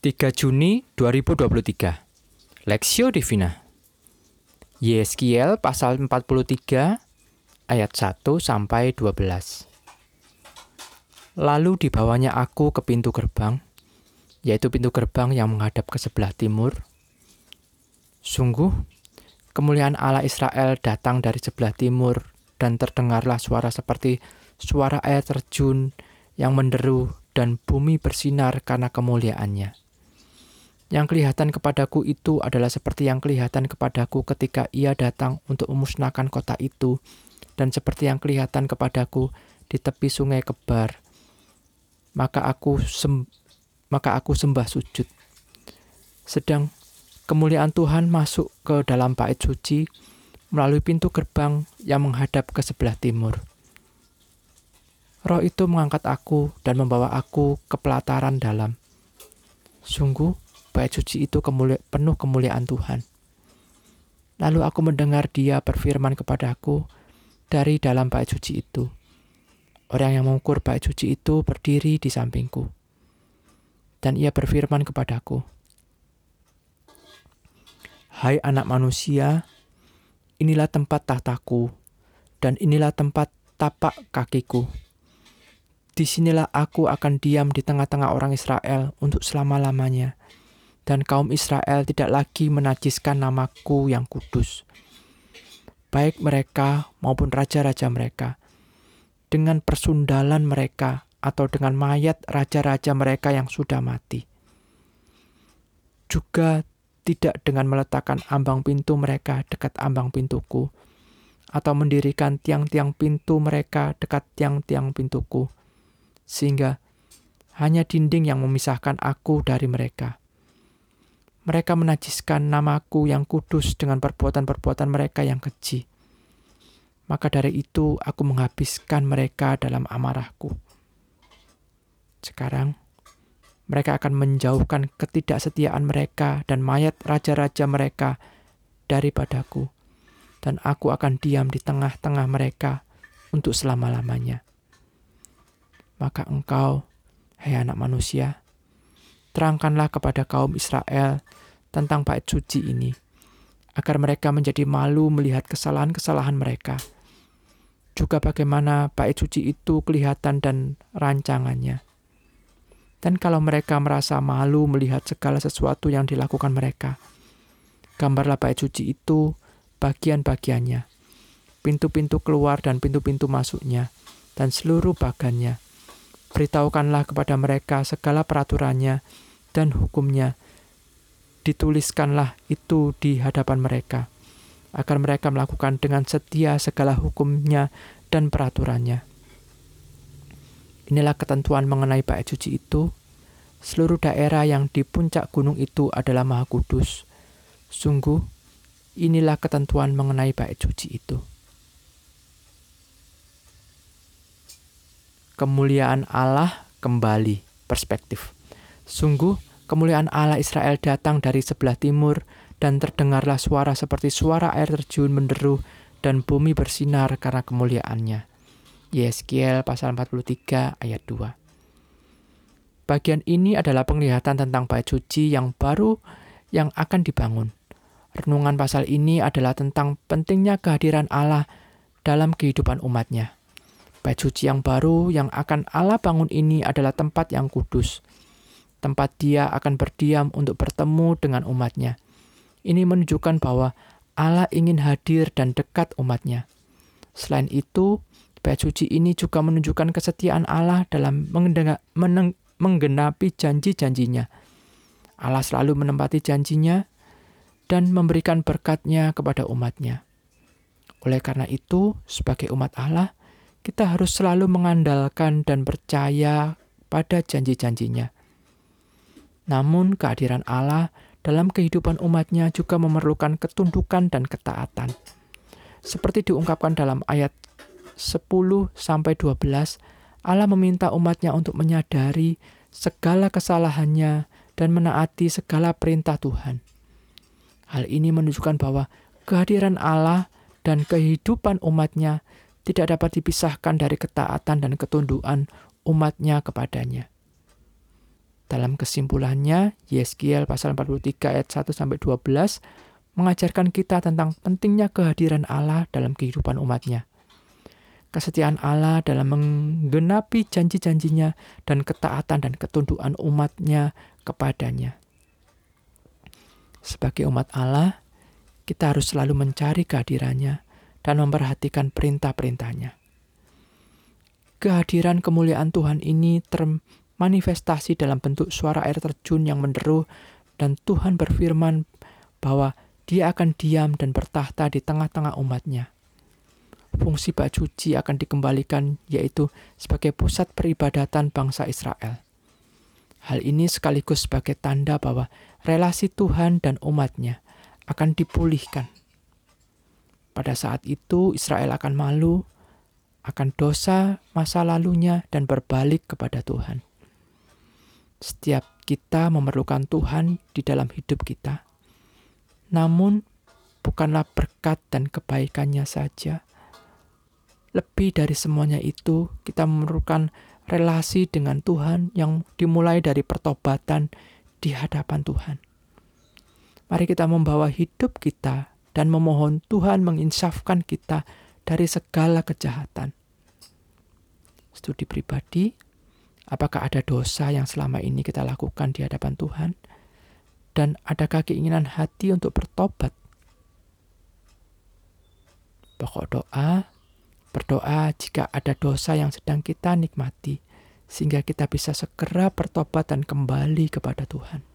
3 Juni 2023 Lexio Divina. Yeskiel pasal 43 ayat 1 sampai 12 Lalu dibawanya aku ke pintu gerbang yaitu pintu gerbang yang menghadap ke sebelah timur. Sungguh kemuliaan Allah Israel datang dari sebelah timur dan terdengarlah suara seperti suara air terjun yang menderu dan bumi bersinar karena kemuliaannya. Yang kelihatan kepadaku itu adalah seperti yang kelihatan kepadaku ketika ia datang untuk memusnahkan kota itu, dan seperti yang kelihatan kepadaku di tepi sungai Kebar. Maka aku sem maka aku sembah sujud. Sedang kemuliaan Tuhan masuk ke dalam bait suci melalui pintu gerbang yang menghadap ke sebelah timur. Roh itu mengangkat aku dan membawa aku ke pelataran dalam. Sungguh, bait suci itu kemulia, penuh kemuliaan Tuhan. Lalu aku mendengar dia berfirman kepadaku dari dalam bait suci itu. Orang yang mengukur bait suci itu berdiri di sampingku. Dan ia berfirman kepadaku, Hai anak manusia, inilah tempat tahtaku, dan inilah tempat tapak kakiku. Di sinilah aku akan diam di tengah-tengah orang Israel untuk selama-lamanya dan kaum Israel tidak lagi menajiskan namaku yang kudus. Baik mereka maupun raja-raja mereka, dengan persundalan mereka atau dengan mayat raja-raja mereka yang sudah mati. Juga tidak dengan meletakkan ambang pintu mereka dekat ambang pintuku, atau mendirikan tiang-tiang pintu mereka dekat tiang-tiang pintuku, sehingga hanya dinding yang memisahkan aku dari mereka mereka menajiskan namaku yang kudus dengan perbuatan-perbuatan mereka yang keji. Maka dari itu aku menghabiskan mereka dalam amarahku. Sekarang, mereka akan menjauhkan ketidaksetiaan mereka dan mayat raja-raja mereka daripadaku, dan aku akan diam di tengah-tengah mereka untuk selama-lamanya. Maka engkau, hai anak manusia, terangkanlah kepada kaum Israel tentang bait suci ini, agar mereka menjadi malu melihat kesalahan-kesalahan mereka. Juga bagaimana bait suci itu kelihatan dan rancangannya. Dan kalau mereka merasa malu melihat segala sesuatu yang dilakukan mereka, gambarlah bait suci itu bagian-bagiannya, pintu-pintu keluar dan pintu-pintu masuknya, dan seluruh bagannya Beritahukanlah kepada mereka segala peraturannya dan hukumnya. Dituliskanlah itu di hadapan mereka, agar mereka melakukan dengan setia segala hukumnya dan peraturannya. Inilah ketentuan mengenai bait suci itu. Seluruh daerah yang di puncak gunung itu adalah maha kudus. Sungguh, inilah ketentuan mengenai bait suci itu. kemuliaan Allah kembali perspektif. Sungguh, kemuliaan Allah Israel datang dari sebelah timur, dan terdengarlah suara seperti suara air terjun menderu, dan bumi bersinar karena kemuliaannya. Yeskiel pasal 43 ayat 2 Bagian ini adalah penglihatan tentang bait suci yang baru yang akan dibangun. Renungan pasal ini adalah tentang pentingnya kehadiran Allah dalam kehidupan umatnya. Bait suci yang baru yang akan Allah bangun ini adalah tempat yang kudus. Tempat dia akan berdiam untuk bertemu dengan umatnya. Ini menunjukkan bahwa Allah ingin hadir dan dekat umatnya. Selain itu, bait suci ini juga menunjukkan kesetiaan Allah dalam menggenapi janji-janjinya. Allah selalu menempati janjinya dan memberikan berkatnya kepada umatnya. Oleh karena itu, sebagai umat Allah, kita harus selalu mengandalkan dan percaya pada janji-janjinya. Namun kehadiran Allah dalam kehidupan umatnya juga memerlukan ketundukan dan ketaatan. Seperti diungkapkan dalam ayat 10 sampai 12, Allah meminta umatnya untuk menyadari segala kesalahannya dan menaati segala perintah Tuhan. Hal ini menunjukkan bahwa kehadiran Allah dan kehidupan umatnya tidak dapat dipisahkan dari ketaatan dan ketundukan umatnya kepadanya. Dalam kesimpulannya, Yeskiel pasal 43 ayat 1 sampai 12 mengajarkan kita tentang pentingnya kehadiran Allah dalam kehidupan umatnya. Kesetiaan Allah dalam menggenapi janji-janjinya dan ketaatan dan ketundukan umatnya kepadanya. Sebagai umat Allah, kita harus selalu mencari kehadirannya dan memperhatikan perintah-perintahnya. Kehadiran kemuliaan Tuhan ini termanifestasi dalam bentuk suara air terjun yang menderu dan Tuhan berfirman bahwa dia akan diam dan bertahta di tengah-tengah umatnya fungsi bak cuci akan dikembalikan yaitu sebagai pusat peribadatan bangsa Israel. Hal ini sekaligus sebagai tanda bahwa relasi Tuhan dan umatnya akan dipulihkan. Pada saat itu Israel akan malu akan dosa masa lalunya dan berbalik kepada Tuhan. Setiap kita memerlukan Tuhan di dalam hidup kita. Namun bukanlah berkat dan kebaikannya saja, lebih dari semuanya itu, kita memerlukan relasi dengan Tuhan yang dimulai dari pertobatan di hadapan Tuhan. Mari kita membawa hidup kita dan memohon Tuhan menginsafkan kita dari segala kejahatan. Studi pribadi, apakah ada dosa yang selama ini kita lakukan di hadapan Tuhan? Dan adakah keinginan hati untuk bertobat? Pokok doa, Berdoa jika ada dosa yang sedang kita nikmati, sehingga kita bisa segera bertobat dan kembali kepada Tuhan.